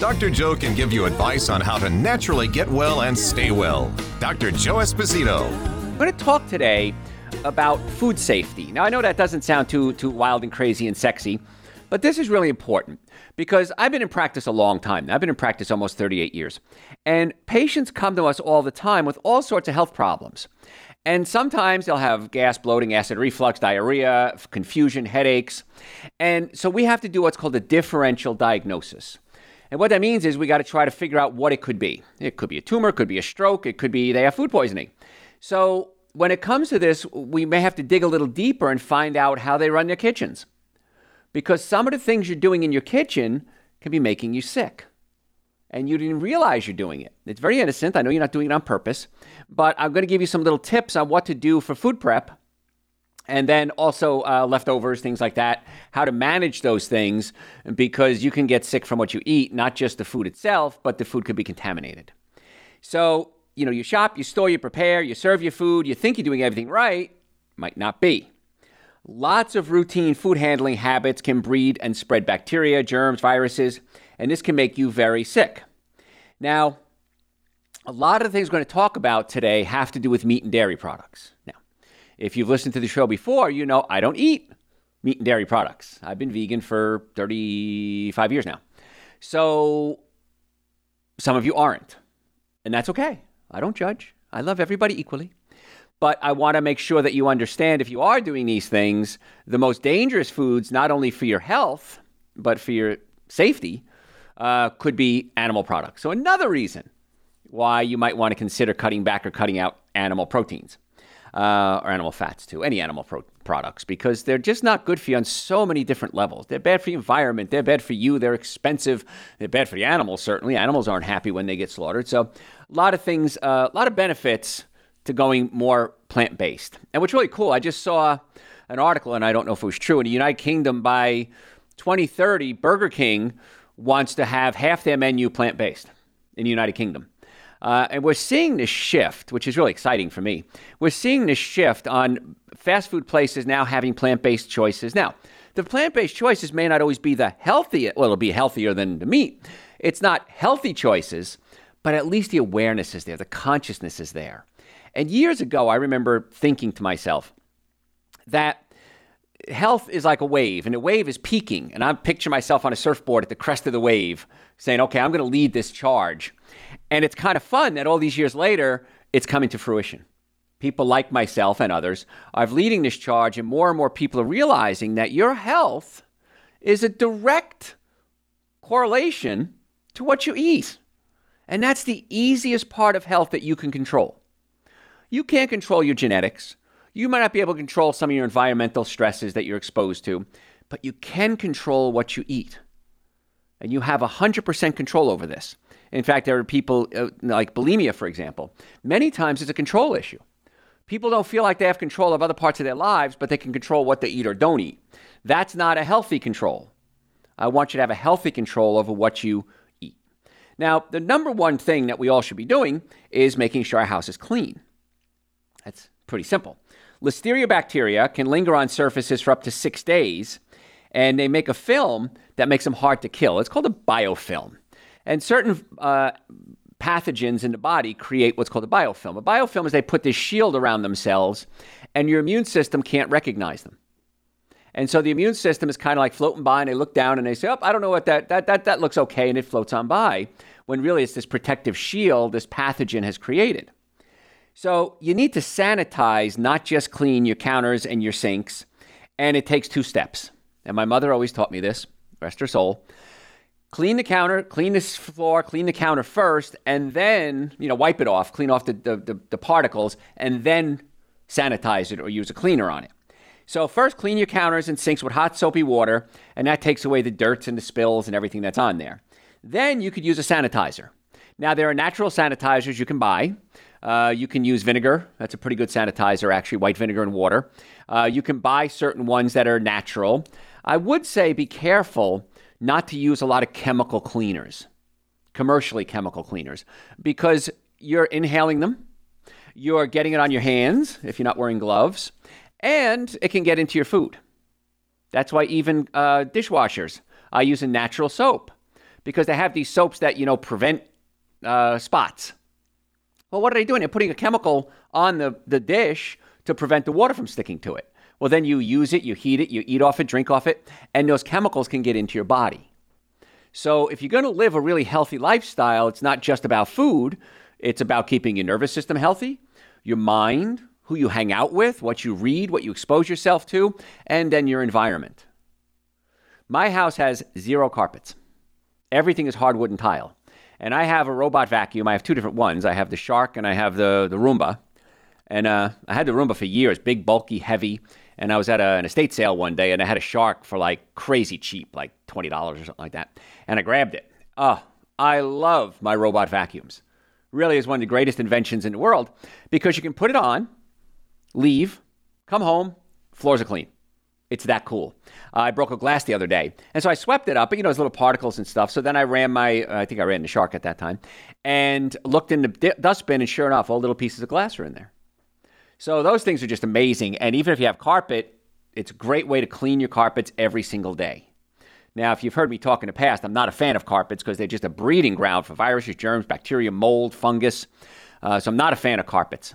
Dr. Joe can give you advice on how to naturally get well and stay well. Dr. Joe Esposito. I'm going to talk today about food safety. Now, I know that doesn't sound too, too wild and crazy and sexy, but this is really important because I've been in practice a long time. I've been in practice almost 38 years. And patients come to us all the time with all sorts of health problems. And sometimes they'll have gas, bloating, acid reflux, diarrhea, confusion, headaches. And so we have to do what's called a differential diagnosis. And what that means is we got to try to figure out what it could be. It could be a tumor, it could be a stroke, it could be they have food poisoning. So when it comes to this, we may have to dig a little deeper and find out how they run their kitchens. Because some of the things you're doing in your kitchen can be making you sick. And you didn't realize you're doing it. It's very innocent. I know you're not doing it on purpose. But I'm going to give you some little tips on what to do for food prep and then also uh, leftovers, things like that, how to manage those things because you can get sick from what you eat, not just the food itself, but the food could be contaminated. So, you know, you shop, you store, you prepare, you serve your food, you think you're doing everything right, might not be. Lots of routine food handling habits can breed and spread bacteria, germs, viruses, and this can make you very sick. Now, a lot of the things we're going to talk about today have to do with meat and dairy products. Now, if you've listened to the show before, you know I don't eat meat and dairy products. I've been vegan for 35 years now. So some of you aren't. And that's okay. I don't judge. I love everybody equally. But I want to make sure that you understand if you are doing these things, the most dangerous foods, not only for your health, but for your safety, uh, could be animal products. So, another reason why you might want to consider cutting back or cutting out animal proteins uh, or animal fats too, any animal pro- products, because they're just not good for you on so many different levels. They're bad for the environment, they're bad for you, they're expensive, they're bad for the animals, certainly. Animals aren't happy when they get slaughtered. So, a lot of things, uh, a lot of benefits to going more plant based. And what's really cool, I just saw an article, and I don't know if it was true, in the United Kingdom by 2030, Burger King wants to have half their menu plant based in the United Kingdom. Uh, and we're seeing this shift, which is really exciting for me. We're seeing this shift on fast food places now having plant based choices. Now, the plant based choices may not always be the healthiest, well, it'll be healthier than the meat. It's not healthy choices, but at least the awareness is there, the consciousness is there. And years ago, I remember thinking to myself that health is like a wave, and a wave is peaking. And I picture myself on a surfboard at the crest of the wave, saying, okay, I'm going to lead this charge. And it's kind of fun that all these years later, it's coming to fruition. People like myself and others are leading this charge, and more and more people are realizing that your health is a direct correlation to what you eat. And that's the easiest part of health that you can control. You can't control your genetics. You might not be able to control some of your environmental stresses that you're exposed to, but you can control what you eat. And you have 100% control over this. In fact, there are people uh, like bulimia, for example. Many times it's a control issue. People don't feel like they have control of other parts of their lives, but they can control what they eat or don't eat. That's not a healthy control. I want you to have a healthy control over what you eat. Now, the number one thing that we all should be doing is making sure our house is clean. That's pretty simple. Listeria bacteria can linger on surfaces for up to six days, and they make a film that makes them hard to kill. It's called a biofilm. And certain uh, pathogens in the body create what's called a biofilm. A biofilm is they put this shield around themselves, and your immune system can't recognize them. And so the immune system is kind of like floating by, and they look down and they say, "Oh, I don't know what that that that that looks okay," and it floats on by. When really it's this protective shield this pathogen has created. So you need to sanitize, not just clean your counters and your sinks, and it takes two steps. And my mother always taught me this, rest her soul clean the counter, clean the floor, clean the counter first, and then, you know, wipe it off, clean off the, the, the, the, particles, and then sanitize it or use a cleaner on it. So, first, clean your counters and sinks with hot soapy water, and that takes away the dirts and the spills and everything that's on there. Then you could use a sanitizer. Now, there are natural sanitizers you can buy. Uh, you can use vinegar. That's a pretty good sanitizer, actually, white vinegar and water. Uh, you can buy certain ones that are natural. I would say be careful not to use a lot of chemical cleaners, commercially chemical cleaners, because you're inhaling them, you're getting it on your hands if you're not wearing gloves, and it can get into your food. That's why even uh, dishwashers are using natural soap because they have these soaps that you know prevent uh, spots. Well, what are they doing? They're putting a chemical on the, the dish to prevent the water from sticking to it. Well, then you use it, you heat it, you eat off it, drink off it, and those chemicals can get into your body. So, if you're going to live a really healthy lifestyle, it's not just about food, it's about keeping your nervous system healthy, your mind, who you hang out with, what you read, what you expose yourself to, and then your environment. My house has zero carpets. Everything is hardwood and tile. And I have a robot vacuum. I have two different ones. I have the Shark and I have the, the Roomba. And uh, I had the Roomba for years, big, bulky, heavy. And I was at a, an estate sale one day and I had a Shark for like crazy cheap, like $20 or something like that. And I grabbed it. Oh, I love my robot vacuums. Really is one of the greatest inventions in the world because you can put it on, leave, come home, floors are clean. It's that cool. Uh, I broke a glass the other day, and so I swept it up, but you know, there's little particles and stuff. So then I ran my, uh, I think I ran the shark at that time, and looked in the d- dustbin, and sure enough, all little pieces of glass are in there. So those things are just amazing. And even if you have carpet, it's a great way to clean your carpets every single day. Now, if you've heard me talk in the past, I'm not a fan of carpets because they're just a breeding ground for viruses, germs, bacteria, mold, fungus. Uh, so I'm not a fan of carpets.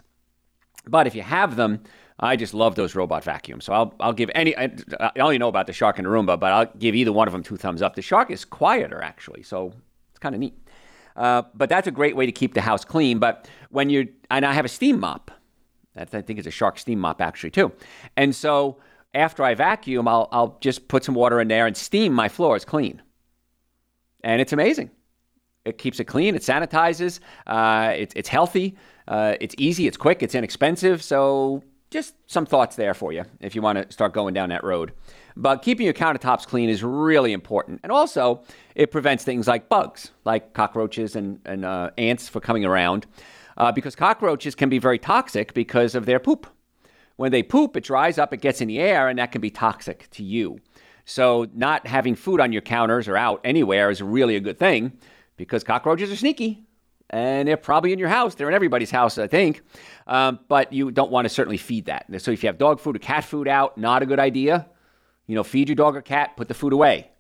But if you have them, I just love those robot vacuums. So I'll, I'll give any, I, I only know about the Shark and the Roomba, but I'll give either one of them two thumbs up. The Shark is quieter, actually, so it's kind of neat. Uh, but that's a great way to keep the house clean. But when you, and I have a steam mop. That's, I think it's a Shark steam mop, actually, too. And so after I vacuum, I'll, I'll just put some water in there and steam my floors clean. And it's amazing. It keeps it clean, it sanitizes, uh, it, it's healthy, uh, it's easy, it's quick, it's inexpensive. So just some thoughts there for you if you want to start going down that road. But keeping your countertops clean is really important. And also, it prevents things like bugs, like cockroaches and, and uh, ants for coming around, uh, because cockroaches can be very toxic because of their poop. When they poop, it dries up, it gets in the air, and that can be toxic to you. So, not having food on your counters or out anywhere is really a good thing because cockroaches are sneaky and they're probably in your house. They're in everybody's house, I think. Um, but you don't want to certainly feed that. So if you have dog food or cat food out, not a good idea. You know, feed your dog or cat, put the food away.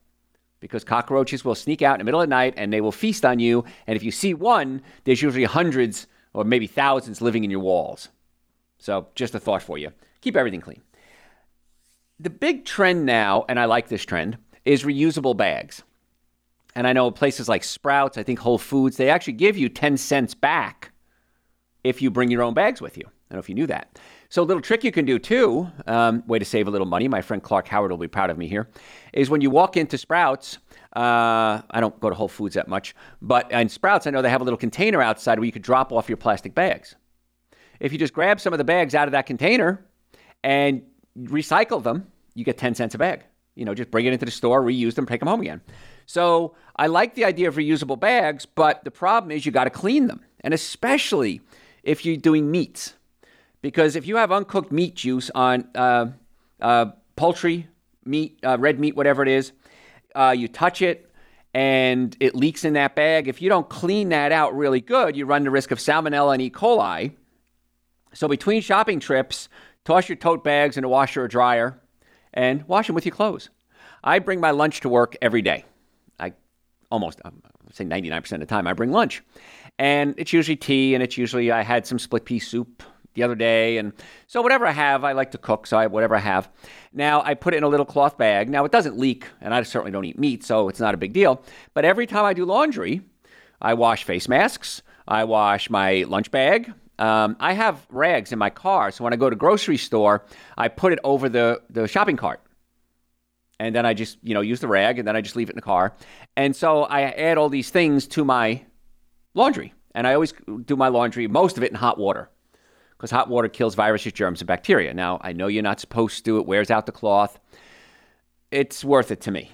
Because cockroaches will sneak out in the middle of the night and they will feast on you. And if you see one, there's usually hundreds or maybe thousands living in your walls. So just a thought for you. Keep everything clean. The big trend now, and I like this trend, is reusable bags. And I know places like Sprouts, I think Whole Foods, they actually give you 10 cents back if you bring your own bags with you. I don't know if you knew that. So, a little trick you can do too, um, way to save a little money, my friend Clark Howard will be proud of me here, is when you walk into Sprouts, uh, I don't go to Whole Foods that much, but in Sprouts, I know they have a little container outside where you could drop off your plastic bags. If you just grab some of the bags out of that container and recycle them, you get 10 cents a bag. You know, just bring it into the store, reuse them, take them home again. So I like the idea of reusable bags, but the problem is you got to clean them, and especially if you're doing meats, because if you have uncooked meat juice on uh, uh, poultry meat, uh, red meat, whatever it is, uh, you touch it and it leaks in that bag. If you don't clean that out really good, you run the risk of salmonella and E. coli. So between shopping trips, toss your tote bags in a washer or dryer and wash them with your clothes. I bring my lunch to work every day almost, I say 99% of the time, I bring lunch. And it's usually tea, and it's usually, I had some split pea soup the other day. And so whatever I have, I like to cook. So I, whatever I have. Now I put it in a little cloth bag. Now it doesn't leak, and I certainly don't eat meat, so it's not a big deal. But every time I do laundry, I wash face masks. I wash my lunch bag. Um, I have rags in my car, so when I go to grocery store, I put it over the, the shopping cart and then I just you know use the rag, and then I just leave it in the car. And so I add all these things to my laundry, and I always do my laundry, most of it in hot water, because hot water kills viruses, germs, and bacteria. Now I know you're not supposed to; it wears out the cloth. It's worth it to me.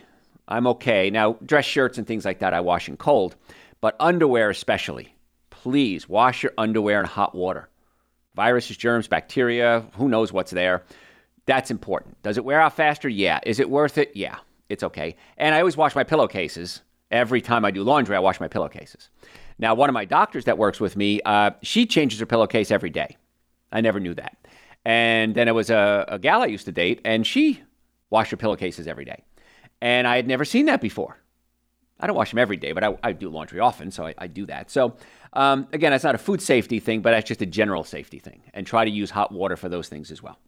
I'm okay. Now dress shirts and things like that I wash in cold, but underwear especially. please wash your underwear in hot water. Viruses, germs, bacteria, who knows what's there. That's important. Does it wear out faster? Yeah. Is it worth it? Yeah. It's okay. And I always wash my pillowcases. Every time I do laundry, I wash my pillowcases. Now, one of my doctors that works with me, uh, she changes her pillowcase every day. I never knew that. And then it was a, a gal I used to date, and she washed her pillowcases every day. And I had never seen that before. I don't wash them every day, but I, I do laundry often, so I, I do that. So, um, again, that's not a food safety thing, but that's just a general safety thing. And try to use hot water for those things as well.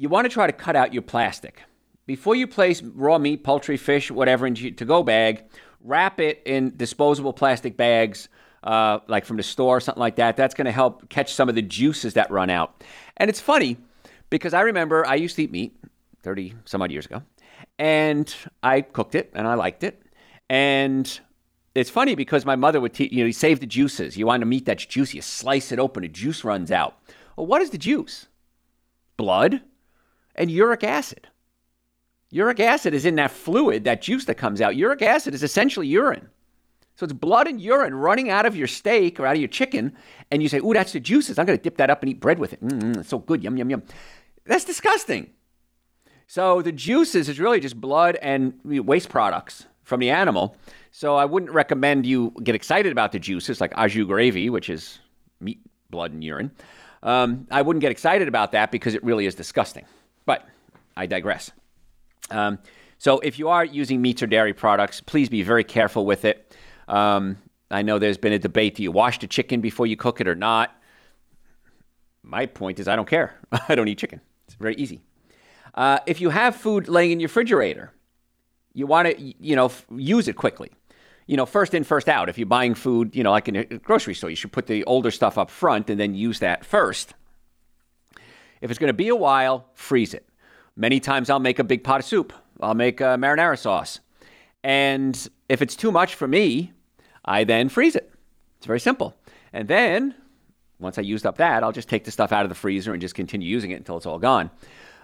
You want to try to cut out your plastic. Before you place raw meat, poultry, fish, whatever into to go bag, wrap it in disposable plastic bags, uh, like from the store or something like that. That's going to help catch some of the juices that run out. And it's funny because I remember I used to eat meat 30 some odd years ago, and I cooked it and I liked it. And it's funny because my mother would teach, you know, you save the juices. You want a meat that's juicy, you slice it open, the juice runs out. Well, what is the juice? Blood and uric acid. Uric acid is in that fluid, that juice that comes out. Uric acid is essentially urine. So it's blood and urine running out of your steak or out of your chicken, and you say, "Ooh, that's the juices. I'm going to dip that up and eat bread with it. Mm-hmm, it's so good. Yum yum yum." That's disgusting. So the juices is really just blood and waste products from the animal. So I wouldn't recommend you get excited about the juices like au gravy, which is meat, blood, and urine. Um, I wouldn't get excited about that because it really is disgusting. But I digress. Um, so if you are using meats or dairy products, please be very careful with it. Um, I know there's been a debate: do you wash the chicken before you cook it or not? My point is, I don't care. I don't eat chicken. It's very easy. Uh, if you have food laying in your refrigerator, you want to, you know, f- use it quickly. You know, first in, first out. If you're buying food, you know, like in a grocery store, you should put the older stuff up front and then use that first. If it's going to be a while, freeze it. Many times I'll make a big pot of soup. I'll make a marinara sauce. And if it's too much for me, I then freeze it. It's very simple. And then, once I used up that, I'll just take the stuff out of the freezer and just continue using it until it's all gone.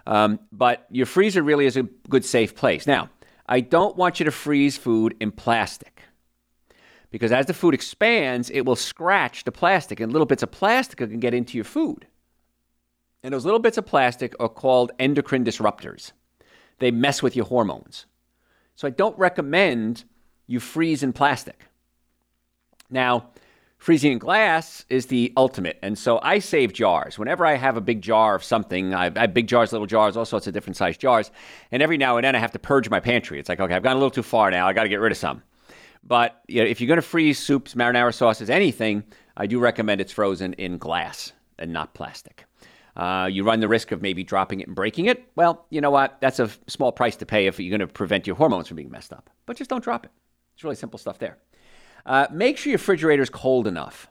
Um, but your freezer really is a good, safe place. Now, I don't want you to freeze food in plastic because as the food expands, it will scratch the plastic, and little bits of plastic can get into your food. And those little bits of plastic are called endocrine disruptors. They mess with your hormones. So I don't recommend you freeze in plastic. Now, freezing in glass is the ultimate. And so I save jars. Whenever I have a big jar of something, I have big jars, little jars, all sorts of different sized jars. And every now and then I have to purge my pantry. It's like, okay, I've gone a little too far now. I got to get rid of some. But you know, if you're going to freeze soups, marinara sauces, anything, I do recommend it's frozen in glass and not plastic. Uh, you run the risk of maybe dropping it and breaking it. Well, you know what? That's a small price to pay if you're going to prevent your hormones from being messed up. But just don't drop it. It's really simple stuff there. Uh, make sure your refrigerator is cold enough.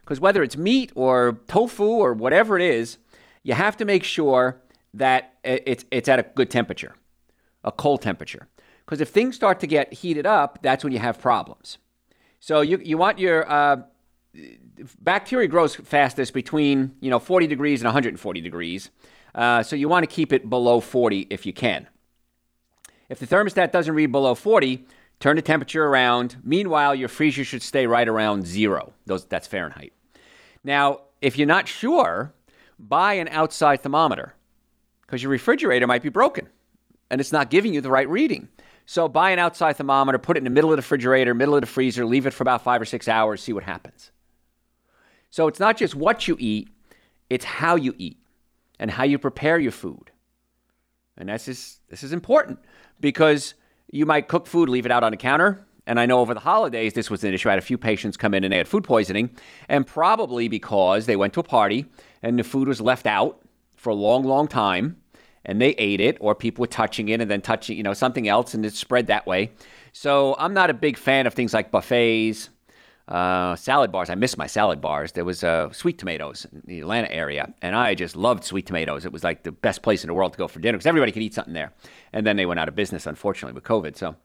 Because whether it's meat or tofu or whatever it is, you have to make sure that it's, it's at a good temperature, a cold temperature. Because if things start to get heated up, that's when you have problems. So you, you want your uh, bacteria grows fastest between you know 40 degrees and 140 degrees. Uh, so you want to keep it below 40 if you can. If the thermostat doesn't read below 40, turn the temperature around. Meanwhile, your freezer should stay right around zero. Those, that's Fahrenheit. Now, if you're not sure, buy an outside thermometer because your refrigerator might be broken and it's not giving you the right reading. So buy an outside thermometer, put it in the middle of the refrigerator, middle of the freezer, leave it for about five or six hours, see what happens. So it's not just what you eat, it's how you eat and how you prepare your food. And this is, this is important because you might cook food, leave it out on the counter. And I know over the holidays, this was an issue. I had a few patients come in and they had food poisoning, and probably because they went to a party and the food was left out for a long, long time and they ate it, or people were touching it and then touching, you know, something else and it spread that way. So I'm not a big fan of things like buffets, uh, salad bars. I miss my salad bars. There was uh, sweet tomatoes in the Atlanta area, and I just loved sweet tomatoes. It was like the best place in the world to go for dinner because everybody could eat something there. And then they went out of business, unfortunately, with COVID. So,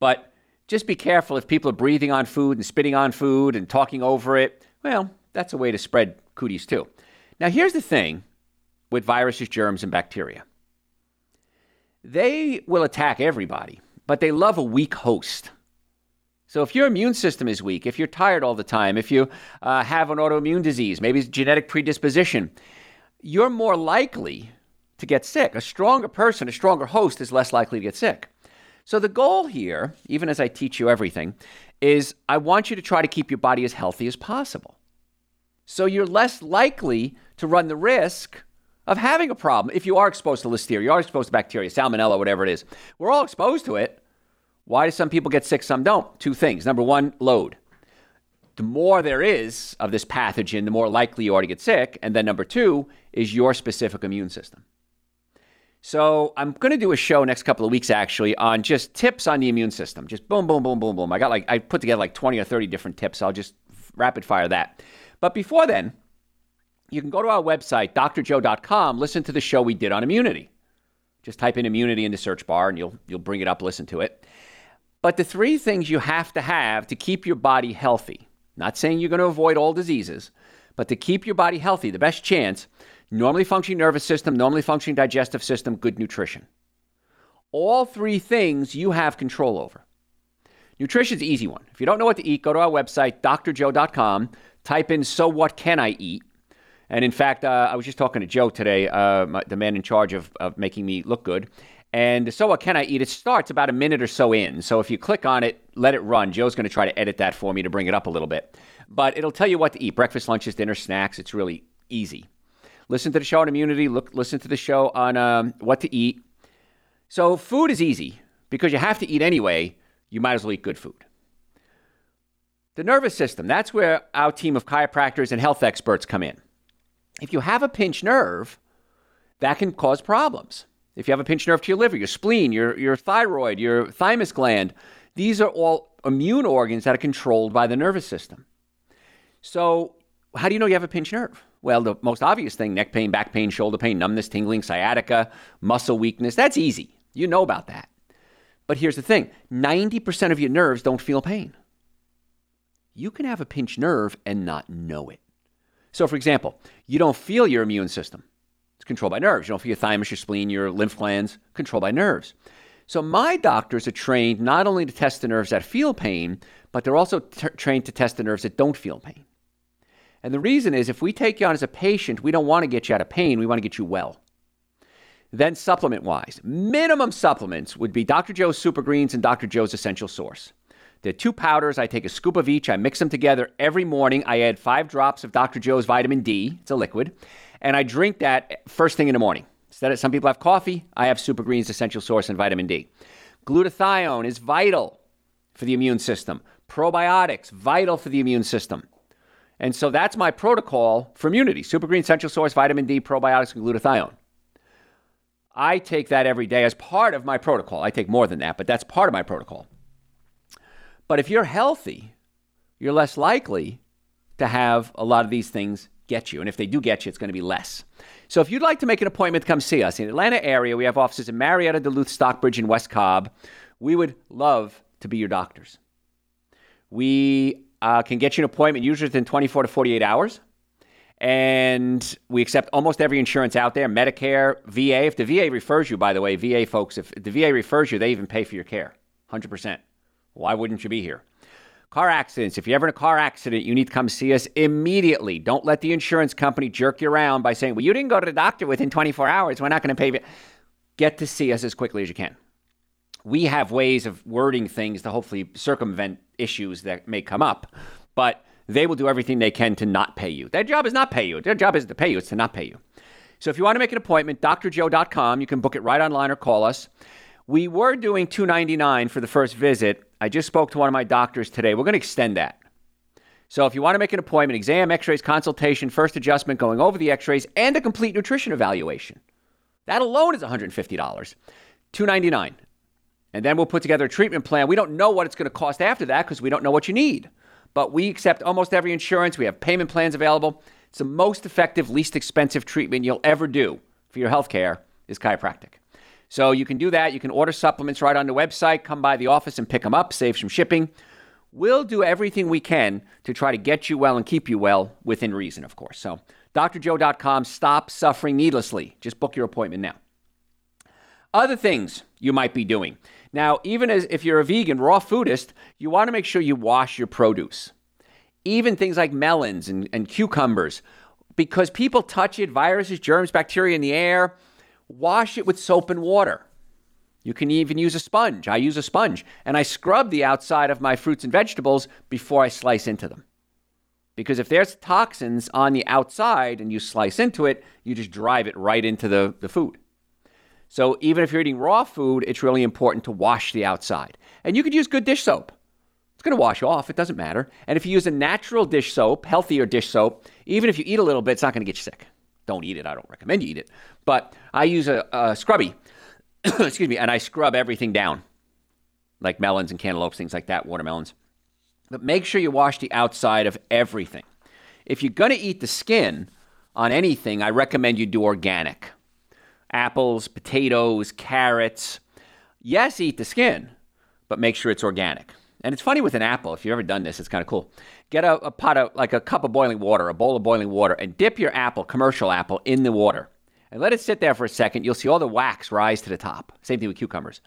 but just be careful if people are breathing on food and spitting on food and talking over it. Well, that's a way to spread cooties too. Now, here's the thing with viruses, germs, and bacteria. They will attack everybody, but they love a weak host. So if your immune system is weak, if you're tired all the time, if you uh, have an autoimmune disease, maybe it's genetic predisposition, you're more likely to get sick. A stronger person, a stronger host is less likely to get sick. So the goal here, even as I teach you everything, is I want you to try to keep your body as healthy as possible. So you're less likely to run the risk of having a problem if you are exposed to listeria, you are exposed to bacteria, salmonella, whatever it is. We're all exposed to it. Why do some people get sick, some don't? Two things. Number one, load. The more there is of this pathogen, the more likely you are to get sick. And then number two is your specific immune system. So I'm going to do a show next couple of weeks actually on just tips on the immune system. Just boom, boom, boom, boom, boom. I got like I put together like 20 or 30 different tips. I'll just rapid fire that. But before then, you can go to our website, drjoe.com, listen to the show we did on immunity. Just type in immunity in the search bar and you'll you'll bring it up, listen to it. But the three things you have to have to keep your body healthy. Not saying you're going to avoid all diseases, but to keep your body healthy, the best chance normally functioning nervous system, normally functioning digestive system, good nutrition. All three things you have control over. Nutrition's an easy one. If you don't know what to eat, go to our website, drjoe.com, type in, so what can I eat? And in fact, uh, I was just talking to Joe today, uh, my, the man in charge of, of making me look good. And so what can I eat? It starts about a minute or so in. So if you click on it, let it run. Joe's going to try to edit that for me to bring it up a little bit. But it'll tell you what to eat breakfast, lunches, dinner, snacks. It's really easy. Listen to the show on immunity. Look, listen to the show on um, what to eat. So food is easy because you have to eat anyway. You might as well eat good food. The nervous system, that's where our team of chiropractors and health experts come in. If you have a pinched nerve, that can cause problems. If you have a pinched nerve to your liver, your spleen, your, your thyroid, your thymus gland, these are all immune organs that are controlled by the nervous system. So, how do you know you have a pinched nerve? Well, the most obvious thing neck pain, back pain, shoulder pain, numbness, tingling, sciatica, muscle weakness that's easy. You know about that. But here's the thing 90% of your nerves don't feel pain. You can have a pinched nerve and not know it. So, for example, you don't feel your immune system. Controlled by nerves. You don't feel your thymus, your spleen, your lymph glands, controlled by nerves. So, my doctors are trained not only to test the nerves that feel pain, but they're also t- trained to test the nerves that don't feel pain. And the reason is if we take you on as a patient, we don't want to get you out of pain, we want to get you well. Then, supplement wise, minimum supplements would be Dr. Joe's Super Greens and Dr. Joe's Essential Source. They're two powders. I take a scoop of each. I mix them together every morning. I add five drops of Dr. Joe's vitamin D. It's a liquid. And I drink that first thing in the morning. Instead of some people have coffee, I have Super Greens Essential Source and vitamin D. Glutathione is vital for the immune system. Probiotics, vital for the immune system. And so that's my protocol for immunity Super Green Essential Source, vitamin D, probiotics, and glutathione. I take that every day as part of my protocol. I take more than that, but that's part of my protocol. But if you're healthy, you're less likely to have a lot of these things get you. And if they do get you, it's going to be less. So if you'd like to make an appointment, come see us. In the Atlanta area, we have offices in Marietta, Duluth, Stockbridge, and West Cobb. We would love to be your doctors. We uh, can get you an appointment usually within 24 to 48 hours. And we accept almost every insurance out there Medicare, VA. If the VA refers you, by the way, VA folks, if the VA refers you, they even pay for your care 100%. Why wouldn't you be here? Car accidents. If you're ever in a car accident, you need to come see us immediately. Don't let the insurance company jerk you around by saying, well, you didn't go to the doctor within 24 hours. We're not going to pay you. Get to see us as quickly as you can. We have ways of wording things to hopefully circumvent issues that may come up, but they will do everything they can to not pay you. Their job is not pay you. Their job isn't to pay you, it's to not pay you. So if you want to make an appointment, drjoe.com, you can book it right online or call us. We were doing 299 for the first visit. I just spoke to one of my doctors today. We're going to extend that. So if you want to make an appointment, exam, x-rays, consultation, first adjustment, going over the x-rays, and a complete nutrition evaluation. That alone is $150. 299 and then we'll put together a treatment plan. We don't know what it's going to cost after that because we don't know what you need. But we accept almost every insurance. We have payment plans available. It's the most effective, least expensive treatment you'll ever do for your health care is chiropractic. So you can do that. You can order supplements right on the website, come by the office and pick them up, save some shipping. We'll do everything we can to try to get you well and keep you well within reason, of course. So, drjoe.com, stop suffering needlessly. Just book your appointment now. Other things you might be doing. Now, even as if you're a vegan, raw foodist, you want to make sure you wash your produce. Even things like melons and, and cucumbers, because people touch it, viruses, germs, bacteria in the air. Wash it with soap and water. You can even use a sponge. I use a sponge and I scrub the outside of my fruits and vegetables before I slice into them. Because if there's toxins on the outside and you slice into it, you just drive it right into the, the food. So even if you're eating raw food, it's really important to wash the outside. And you could use good dish soap. It's going to wash off, it doesn't matter. And if you use a natural dish soap, healthier dish soap, even if you eat a little bit, it's not going to get you sick. Don't eat it. I don't recommend you eat it. But I use a, a scrubby, excuse me, and I scrub everything down, like melons and cantaloupes, things like that, watermelons. But make sure you wash the outside of everything. If you're going to eat the skin on anything, I recommend you do organic. Apples, potatoes, carrots. Yes, eat the skin, but make sure it's organic. And it's funny with an apple, if you've ever done this, it's kind of cool. Get a, a pot of, like a cup of boiling water, a bowl of boiling water, and dip your apple, commercial apple, in the water. And let it sit there for a second. You'll see all the wax rise to the top. Same thing with cucumbers.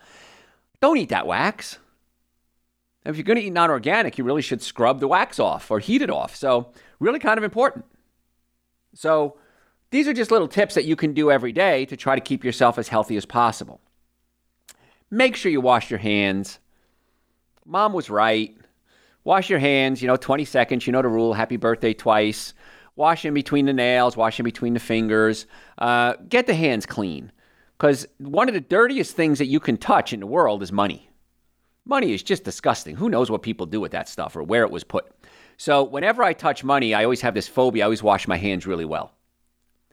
Don't eat that wax. If you're going to eat non organic, you really should scrub the wax off or heat it off. So, really kind of important. So, these are just little tips that you can do every day to try to keep yourself as healthy as possible. Make sure you wash your hands. Mom was right. Wash your hands, you know, 20 seconds. You know the rule. Happy birthday twice. Wash in between the nails, wash in between the fingers. Uh, get the hands clean. Because one of the dirtiest things that you can touch in the world is money. Money is just disgusting. Who knows what people do with that stuff or where it was put? So whenever I touch money, I always have this phobia. I always wash my hands really well.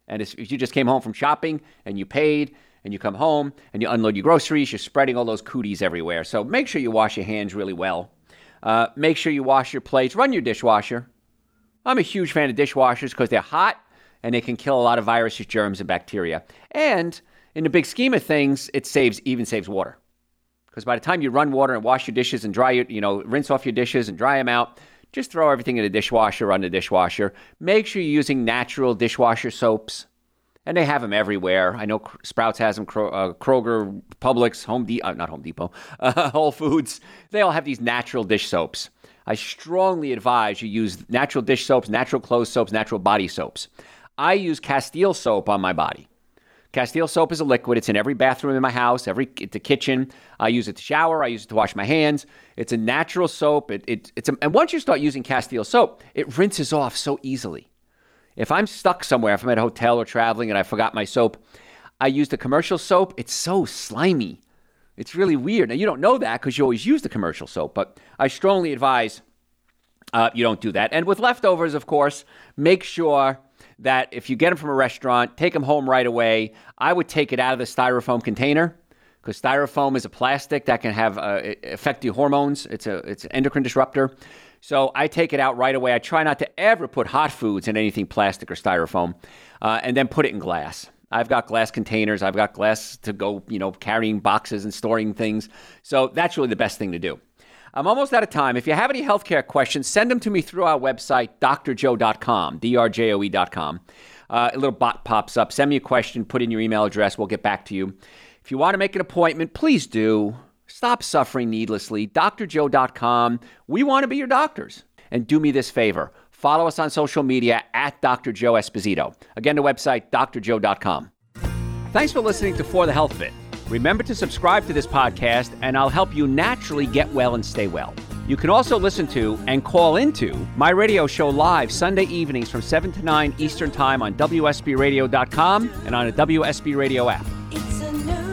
And if you just came home from shopping and you paid and you come home and you unload your groceries, you're spreading all those cooties everywhere. So make sure you wash your hands really well. Uh, make sure you wash your plates. Run your dishwasher. I'm a huge fan of dishwashers because they're hot and they can kill a lot of viruses, germs, and bacteria. And in the big scheme of things, it saves even saves water because by the time you run water and wash your dishes and dry your, you know, rinse off your dishes and dry them out, just throw everything in the dishwasher, run the dishwasher. Make sure you're using natural dishwasher soaps. And they have them everywhere. I know Sprouts has them, uh, Kroger, Publix, Home Depot, uh, not Home Depot, uh, Whole Foods. They all have these natural dish soaps. I strongly advise you use natural dish soaps, natural clothes soaps, natural body soaps. I use Castile soap on my body. Castile soap is a liquid. It's in every bathroom in my house, every the kitchen. I use it to shower. I use it to wash my hands. It's a natural soap. It, it, it's a, and once you start using Castile soap, it rinses off so easily. If I'm stuck somewhere, if I'm at a hotel or traveling and I forgot my soap, I use the commercial soap. It's so slimy. It's really weird. Now you don't know that because you always use the commercial soap, but I strongly advise uh, you don't do that. And with leftovers, of course, make sure that if you get them from a restaurant, take them home right away. I would take it out of the styrofoam container because styrofoam is a plastic that can have uh, affect your hormones. It's a it's an endocrine disruptor. So I take it out right away. I try not to ever put hot foods in anything plastic or styrofoam, uh, and then put it in glass. I've got glass containers. I've got glass to go, you know, carrying boxes and storing things. So that's really the best thing to do. I'm almost out of time. If you have any healthcare questions, send them to me through our website, drjoe.com, drjoe.com. Uh, a little bot pops up. Send me a question, put in your email address. We'll get back to you. If you want to make an appointment, please do. Stop suffering needlessly. drjoe.com. We want to be your doctors. And do me this favor follow us on social media at Dr. Joe Esposito. Again, the website, drjoe.com. Thanks for listening to For the Health of It. Remember to subscribe to this podcast, and I'll help you naturally get well and stay well. You can also listen to and call into my radio show live Sunday evenings from 7 to 9 Eastern Time on WSBRadio.com and on a WSB Radio app.